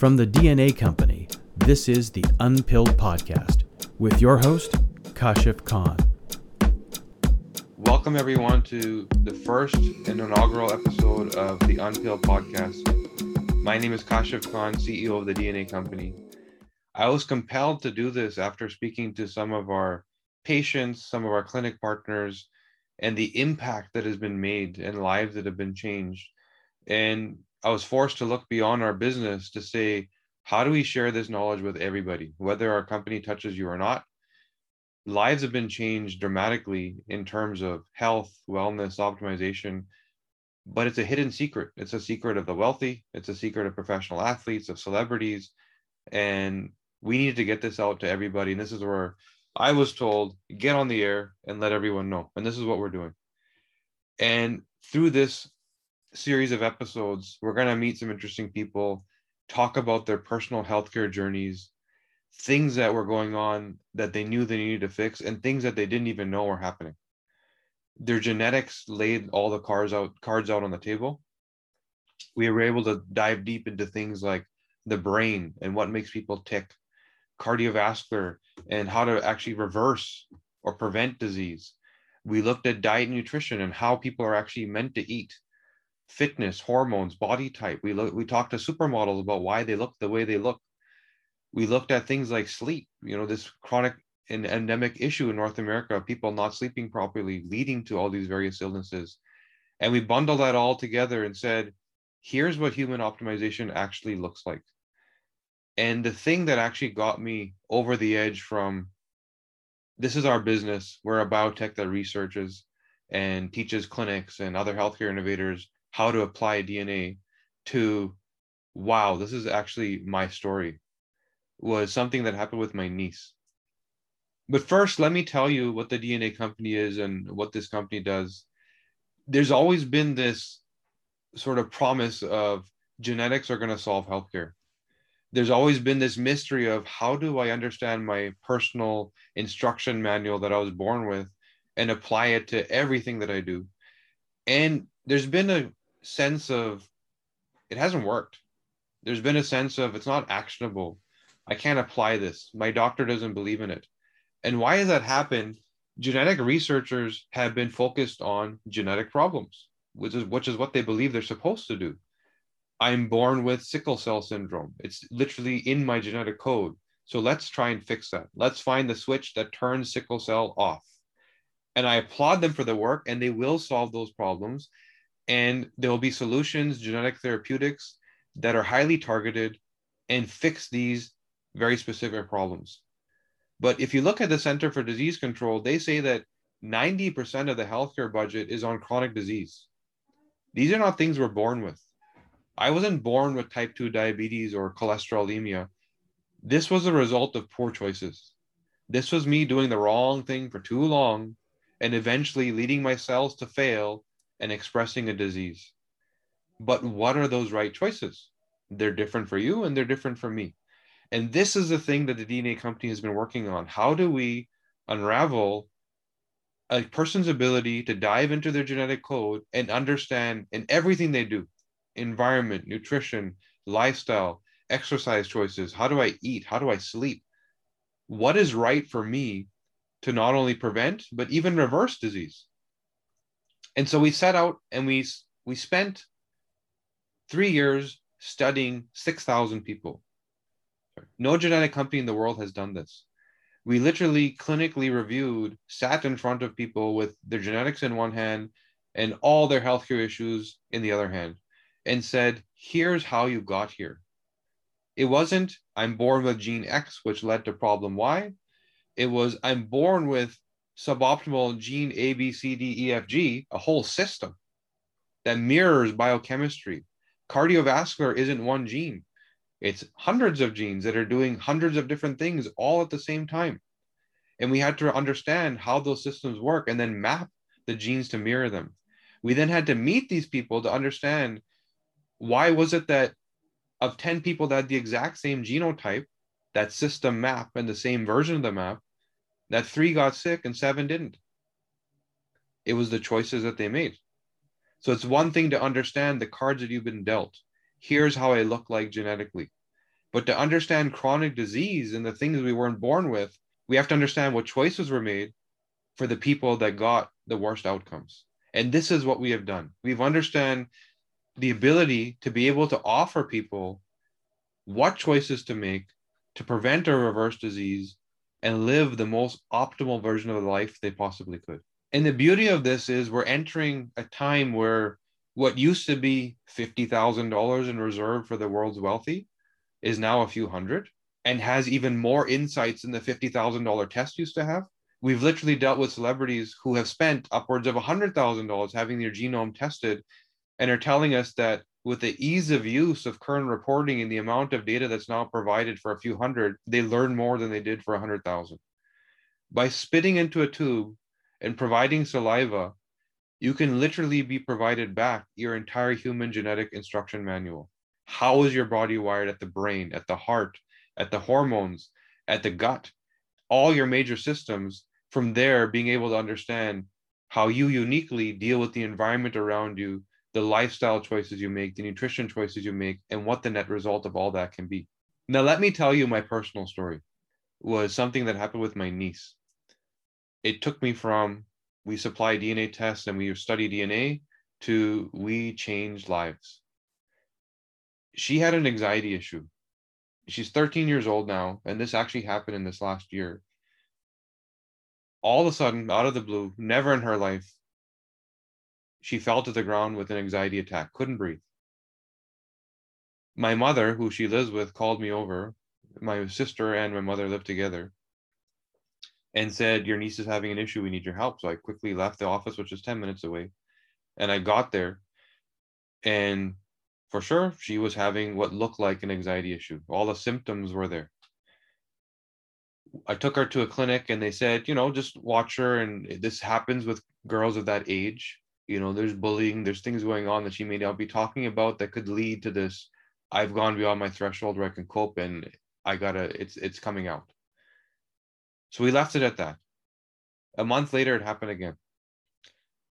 From the DNA Company, this is the Unpilled Podcast with your host, Kashif Khan. Welcome, everyone, to the first and inaugural episode of the Unpilled Podcast. My name is Kashif Khan, CEO of the DNA Company. I was compelled to do this after speaking to some of our patients, some of our clinic partners, and the impact that has been made and lives that have been changed. And I was forced to look beyond our business to say, how do we share this knowledge with everybody, whether our company touches you or not? Lives have been changed dramatically in terms of health, wellness, optimization, but it's a hidden secret. It's a secret of the wealthy, it's a secret of professional athletes, of celebrities. And we needed to get this out to everybody. And this is where I was told, get on the air and let everyone know. And this is what we're doing. And through this series of episodes, we're going to meet some interesting people, talk about their personal healthcare journeys, things that were going on that they knew they needed to fix, and things that they didn't even know were happening. Their genetics laid all the cards out cards out on the table. We were able to dive deep into things like the brain and what makes people tick, cardiovascular, and how to actually reverse or prevent disease. We looked at diet and nutrition and how people are actually meant to eat fitness, hormones, body type. We look, we talked to supermodels about why they look the way they look. We looked at things like sleep, you know, this chronic and endemic issue in North America, of people not sleeping properly, leading to all these various illnesses. And we bundled that all together and said, here's what human optimization actually looks like. And the thing that actually got me over the edge from this is our business, we're a biotech that researches and teaches clinics and other healthcare innovators how to apply DNA to wow, this is actually my story was something that happened with my niece. But first, let me tell you what the DNA company is and what this company does. There's always been this sort of promise of genetics are going to solve healthcare. There's always been this mystery of how do I understand my personal instruction manual that I was born with and apply it to everything that I do. And there's been a sense of it hasn't worked. There's been a sense of it's not actionable. I can't apply this. My doctor doesn't believe in it. And why has that happened? Genetic researchers have been focused on genetic problems, which is which is what they believe they're supposed to do. I'm born with sickle cell syndrome. It's literally in my genetic code. So let's try and fix that. Let's find the switch that turns sickle cell off. And I applaud them for the work, and they will solve those problems and there will be solutions, genetic therapeutics that are highly targeted and fix these very specific problems. But if you look at the Center for Disease Control, they say that 90% of the healthcare budget is on chronic disease. These are not things we're born with. I wasn't born with type 2 diabetes or cholesterolemia. This was a result of poor choices. This was me doing the wrong thing for too long and eventually leading my cells to fail and expressing a disease. But what are those right choices? They're different for you and they're different for me. And this is the thing that the DNA company has been working on. How do we unravel a person's ability to dive into their genetic code and understand in everything they do environment, nutrition, lifestyle, exercise choices? How do I eat? How do I sleep? What is right for me to not only prevent, but even reverse disease? And so we set out and we we spent three years studying 6000 people. No genetic company in the world has done this. We literally clinically reviewed sat in front of people with their genetics in one hand and all their healthcare issues in the other hand and said here's how you got here. It wasn't i'm born with gene x which led to problem y. It was i'm born with suboptimal gene A, B, C, D, E, F, G, a whole system that mirrors biochemistry. Cardiovascular isn't one gene, it's hundreds of genes that are doing hundreds of different things all at the same time. And we had to understand how those systems work and then map the genes to mirror them. We then had to meet these people to understand why was it that of 10 people that had the exact same genotype, that system map and the same version of the map, that three got sick and seven didn't. It was the choices that they made. So it's one thing to understand the cards that you've been dealt. Here's how I look like genetically. But to understand chronic disease and the things we weren't born with, we have to understand what choices were made for the people that got the worst outcomes. And this is what we have done. We've understand the ability to be able to offer people what choices to make to prevent or reverse disease and live the most optimal version of life they possibly could. And the beauty of this is we're entering a time where what used to be $50,000 in reserve for the world's wealthy is now a few hundred and has even more insights than the $50,000 test used to have. We've literally dealt with celebrities who have spent upwards of $100,000 having their genome tested and are telling us that with the ease of use of current reporting and the amount of data that's now provided for a few hundred, they learn more than they did for a hundred thousand. By spitting into a tube and providing saliva, you can literally be provided back your entire human genetic instruction manual. How is your body wired at the brain, at the heart, at the hormones, at the gut, all your major systems? From there, being able to understand how you uniquely deal with the environment around you the lifestyle choices you make, the nutrition choices you make, and what the net result of all that can be. Now, let me tell you my personal story was something that happened with my niece. It took me from we supply DNA tests and we study DNA to we change lives. She had an anxiety issue. She's 13 years old now, and this actually happened in this last year. All of a sudden, out of the blue, never in her life, she fell to the ground with an anxiety attack, couldn't breathe. My mother, who she lives with, called me over. My sister and my mother live together and said, Your niece is having an issue. We need your help. So I quickly left the office, which is 10 minutes away. And I got there. And for sure, she was having what looked like an anxiety issue. All the symptoms were there. I took her to a clinic and they said, you know, just watch her. And this happens with girls of that age you know there's bullying there's things going on that she may not be talking about that could lead to this i've gone beyond my threshold where i can cope and i gotta it's it's coming out. So we left it at that. A month later it happened again.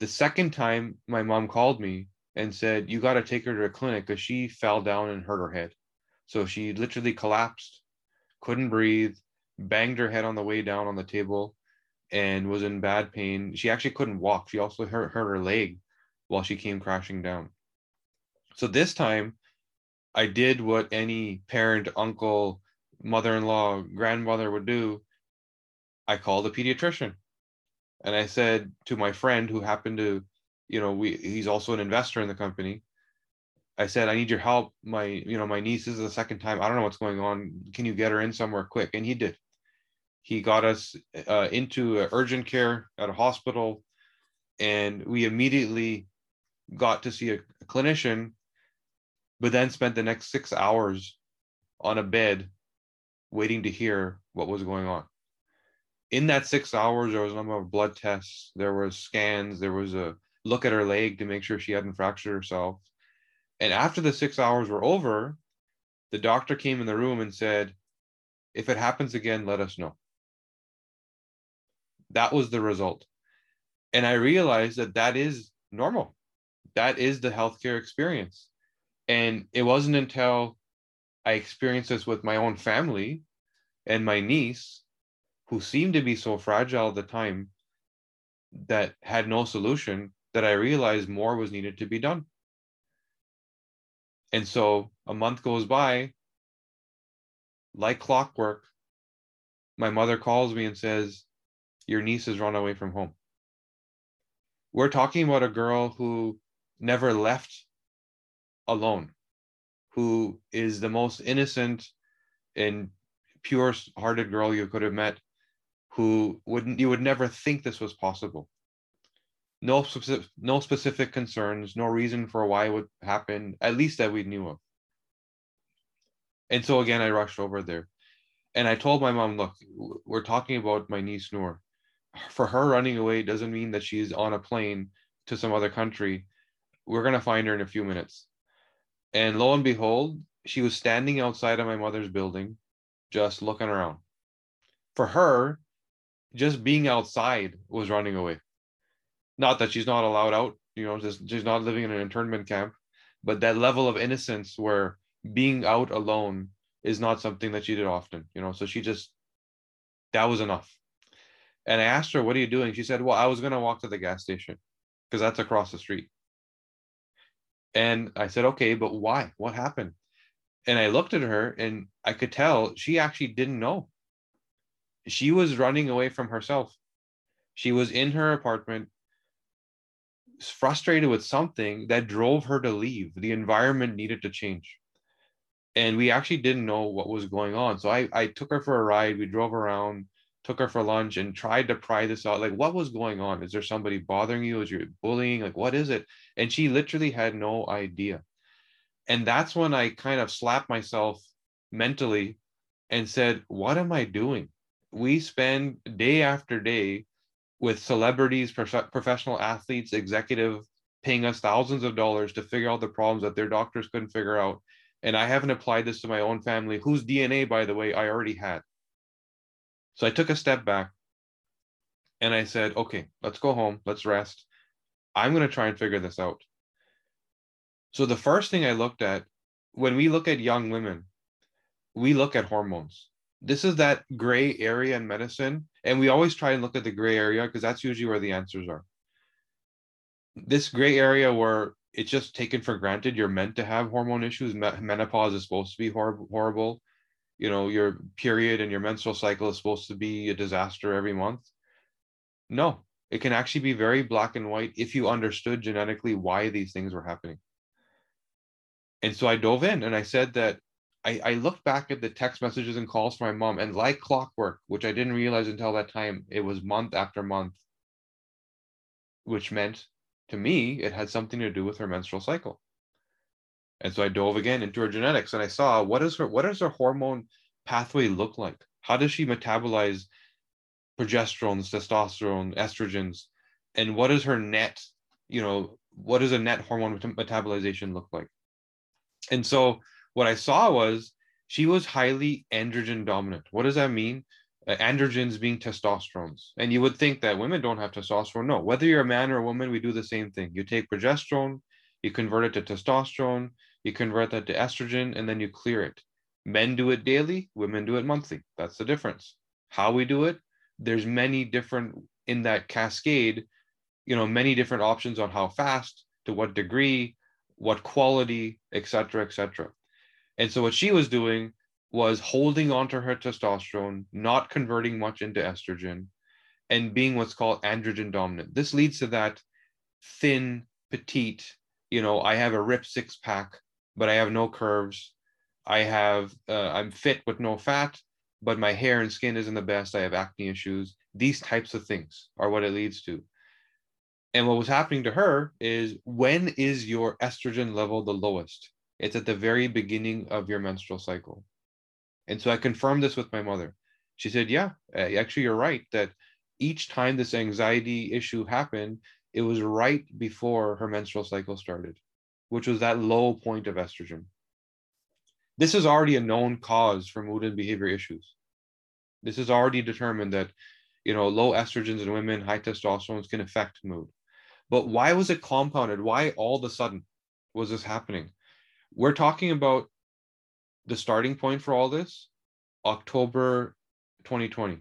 The second time my mom called me and said you got to take her to a clinic because she fell down and hurt her head. So she literally collapsed couldn't breathe banged her head on the way down on the table and was in bad pain. She actually couldn't walk. She also hurt, hurt her leg while she came crashing down. So this time, I did what any parent, uncle, mother in law, grandmother would do. I called a pediatrician and I said to my friend who happened to, you know, we he's also an investor in the company. I said, I need your help. My, you know, my niece is the second time. I don't know what's going on. Can you get her in somewhere quick? And he did. He got us uh, into urgent care at a hospital, and we immediately got to see a, a clinician, but then spent the next six hours on a bed waiting to hear what was going on. In that six hours, there was a number of blood tests, there was scans, there was a look at her leg to make sure she hadn't fractured herself. And after the six hours were over, the doctor came in the room and said, If it happens again, let us know. That was the result. And I realized that that is normal. That is the healthcare experience. And it wasn't until I experienced this with my own family and my niece, who seemed to be so fragile at the time that had no solution, that I realized more was needed to be done. And so a month goes by, like clockwork, my mother calls me and says, your niece has run away from home. We're talking about a girl who never left alone, who is the most innocent and pure hearted girl you could have met, who wouldn't you would never think this was possible. No specific, no specific concerns, no reason for why it would happen, at least that we knew of. And so again, I rushed over there and I told my mom, look, we're talking about my niece Noor for her running away doesn't mean that she's on a plane to some other country. We're going to find her in a few minutes. And lo and behold, she was standing outside of my mother's building, just looking around. For her, just being outside was running away. Not that she's not allowed out, you know, just, she's not living in an internment camp, but that level of innocence where being out alone is not something that she did often, you know. So she just that was enough. And I asked her, "What are you doing?" She said, "Well, I was going to walk to the gas station because that's across the street." And I said, "Okay, but why? What happened?" And I looked at her and I could tell she actually didn't know. She was running away from herself. She was in her apartment frustrated with something that drove her to leave. The environment needed to change. And we actually didn't know what was going on. So I, I took her for a ride. We drove around, took her for lunch, and tried to pry this out. Like, what was going on? Is there somebody bothering you? Is you bullying? Like, what is it? And she literally had no idea. And that's when I kind of slapped myself mentally and said, What am I doing? We spend day after day with celebrities, prof- professional athletes, executive paying us thousands of dollars to figure out the problems that their doctors couldn't figure out. And I haven't applied this to my own family, whose DNA, by the way, I already had. So I took a step back and I said, okay, let's go home, let's rest. I'm going to try and figure this out. So the first thing I looked at when we look at young women, we look at hormones. This is that gray area in medicine and we always try and look at the gray area because that's usually where the answers are. This gray area where it's just taken for granted. You're meant to have hormone issues. Menopause is supposed to be hor- horrible you know your period and your menstrual cycle is supposed to be a disaster every month? No. It can actually be very black and white if you understood genetically why these things were happening. And so i dove in and i said that I, I looked back at the text messages and calls from my mom, and like clockwork, which I didn't realize until that time, it was month after month, which meant to me it had something to do with her menstrual cycle. And so I dove again into her genetics, and I saw what is her what does her hormone pathway look like? How does she metabolize progesterones, testosterone, estrogens, and what is her net? You know, what does a net hormone metabolization look like? And so what I saw was she was highly androgen dominant. What does that mean? Uh, androgens being testosterones. And you would think that women don't have testosterone. No, whether you're a man or a woman, we do the same thing. You take progesterone, you convert it to testosterone, you convert that to estrogen, and then you clear it. Men do it daily, women do it monthly. That's the difference. How we do it, there's many different in that cascade, you know, many different options on how fast, to what degree, what quality, etc., etc. And so what she was doing was holding onto her testosterone, not converting much into estrogen, and being what's called androgen dominant. This leads to that thin, petite, you know, I have a ripped six pack, but I have no curves. I have, uh, I'm fit with no fat, but my hair and skin isn't the best. I have acne issues. These types of things are what it leads to. And what was happening to her is when is your estrogen level the lowest? It's at the very beginning of your menstrual cycle. And so I confirmed this with my mother. She said, Yeah, actually, you're right that each time this anxiety issue happened, it was right before her menstrual cycle started, which was that low point of estrogen. This is already a known cause for mood and behavior issues. This is already determined that, you know, low estrogens in women, high testosterone can affect mood. But why was it compounded? Why all of a sudden was this happening? we're talking about the starting point for all this October 2020,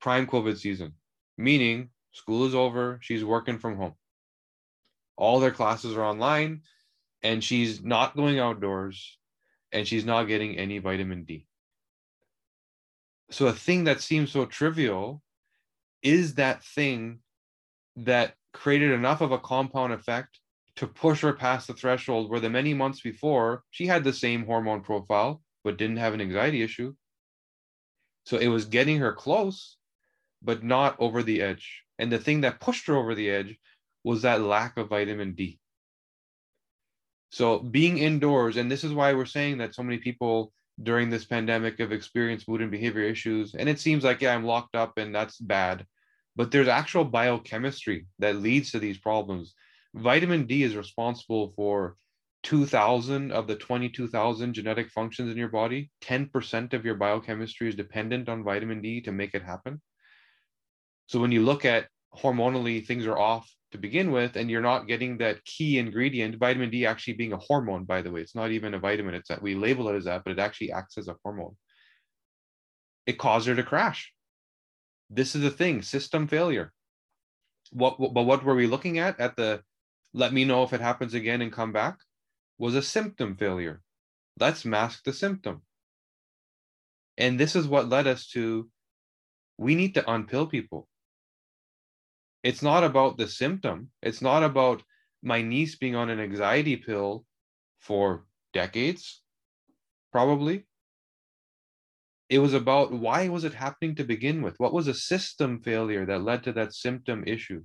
prime COVID season, meaning school is over, she's working from home. All their classes are online, and she's not going outdoors, and she's not getting any vitamin D. So, a thing that seems so trivial is that thing that created enough of a compound effect to push her past the threshold where the many months before she had the same hormone profile but didn't have an anxiety issue. So it was getting her close, but not over the edge. And the thing that pushed her over the edge was that lack of vitamin D. So being indoors, and this is why we're saying that so many people during this pandemic have experienced mood and behavior issues. And it seems like, yeah, I'm locked up and that's bad. But there's actual biochemistry that leads to these problems vitamin D is responsible for 2000 of the 22,000 genetic functions in your body. 10% of your biochemistry is dependent on vitamin D to make it happen. So when you look at hormonally, things are off to begin with, and you're not getting that key ingredient, vitamin D actually being a hormone, by the way. It's not even a vitamin, it's that we label it as that, but it actually acts as a hormone. It caused her to crash. This is the thing system failure. What, but what were we looking at? At the let me know if it happens again and come back was a symptom failure. Let's mask the symptom. And this is what led us to we need to unpill people. It's not about the symptom. It's not about my niece being on an anxiety pill for decades, probably. It was about why was it happening to begin with? What was a system failure that led to that symptom issue?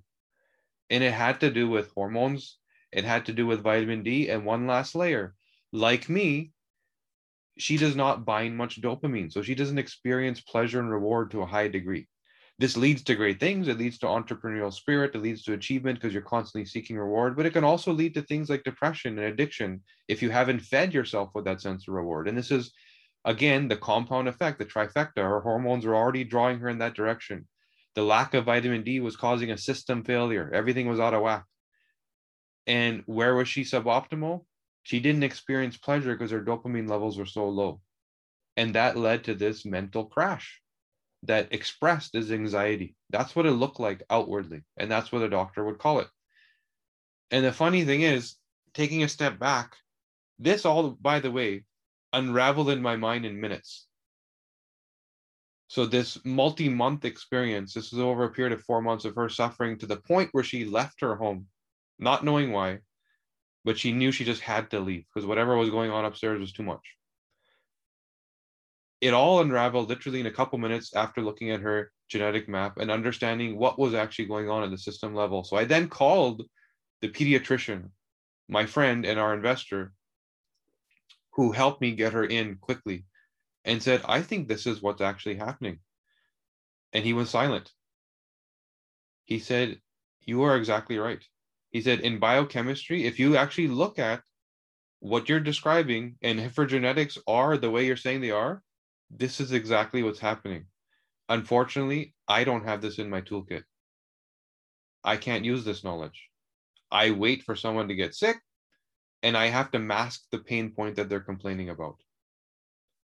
And it had to do with hormones, it had to do with vitamin D, and one last layer. Like me, she does not bind much dopamine. So she doesn't experience pleasure and reward to a high degree. This leads to great things. It leads to entrepreneurial spirit. It leads to achievement because you're constantly seeking reward. But it can also lead to things like depression and addiction if you haven't fed yourself with that sense of reward. And this is, again, the compound effect, the trifecta. Her hormones were already drawing her in that direction. The lack of vitamin D was causing a system failure. Everything was out of whack. And where was she suboptimal? she didn't experience pleasure because her dopamine levels were so low. And that led to this mental crash that expressed as anxiety. That's what it looked like outwardly. And that's what a doctor would call it. And the funny thing is, taking a step back, this all, by the way, unraveled in my mind in minutes. So this multi-month experience, this was over a period of four months of her suffering to the point where she left her home, not knowing why, but she knew she just had to leave because whatever was going on upstairs was too much. It all unraveled literally in a couple minutes after looking at her genetic map and understanding what was actually going on at the system level. So I then called the pediatrician, my friend and our investor, who helped me get her in quickly and said, I think this is what's actually happening. And he was silent. He said, You are exactly right. He said in biochemistry, if you actually look at what you're describing and if her genetics are the way you're saying they are, this is exactly what's happening. Unfortunately, I don't have this in my toolkit. I can't use this knowledge. I wait for someone to get sick and I have to mask the pain point that they're complaining about.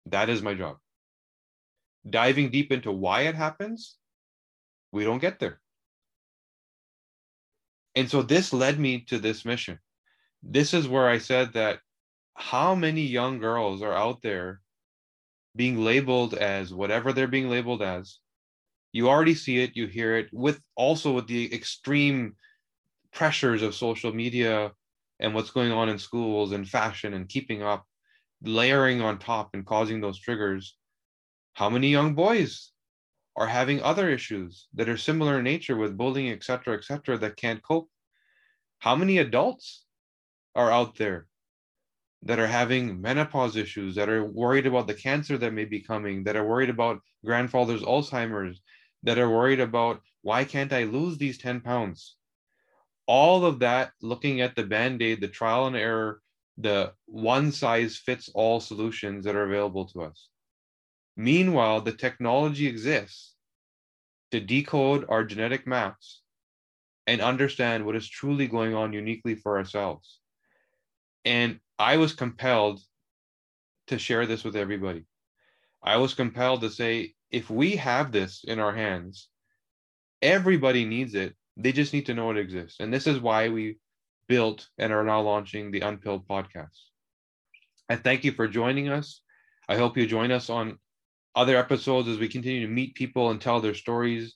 That is my job. Diving deep into why it happens, we don't get there. And so this led me to this mission. This is where I said that how many young girls are out there being labeled as whatever they're being labeled as. You already see it, you hear it with also with the extreme pressures of social media and what's going on in schools and fashion and keeping up, layering on top and causing those triggers. How many young boys are having other issues that are similar in nature with bullying, et cetera, et cetera, that can't cope. How many adults are out there that are having menopause issues, that are worried about the cancer that may be coming, that are worried about grandfather's Alzheimer's, that are worried about why can't I lose these 10 pounds? All of that, looking at the band aid, the trial and error, the one size fits all solutions that are available to us. Meanwhile, the technology exists to decode our genetic maps and understand what is truly going on uniquely for ourselves. And I was compelled to share this with everybody. I was compelled to say, if we have this in our hands, everybody needs it. They just need to know it exists. And this is why we built and are now launching the Unpilled podcast. I thank you for joining us. I hope you join us on other episodes as we continue to meet people and tell their stories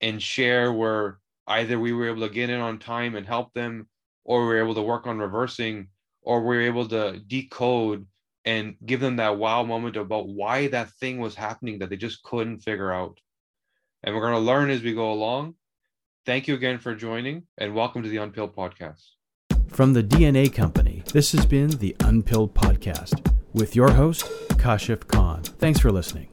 and share where either we were able to get in on time and help them or we were able to work on reversing or we're able to decode and give them that wow moment about why that thing was happening that they just couldn't figure out. And we're going to learn as we go along. Thank you again for joining and welcome to the unpilled podcast. From the dna company this has been the unpilled podcast with your host kashif khan. Thanks for listening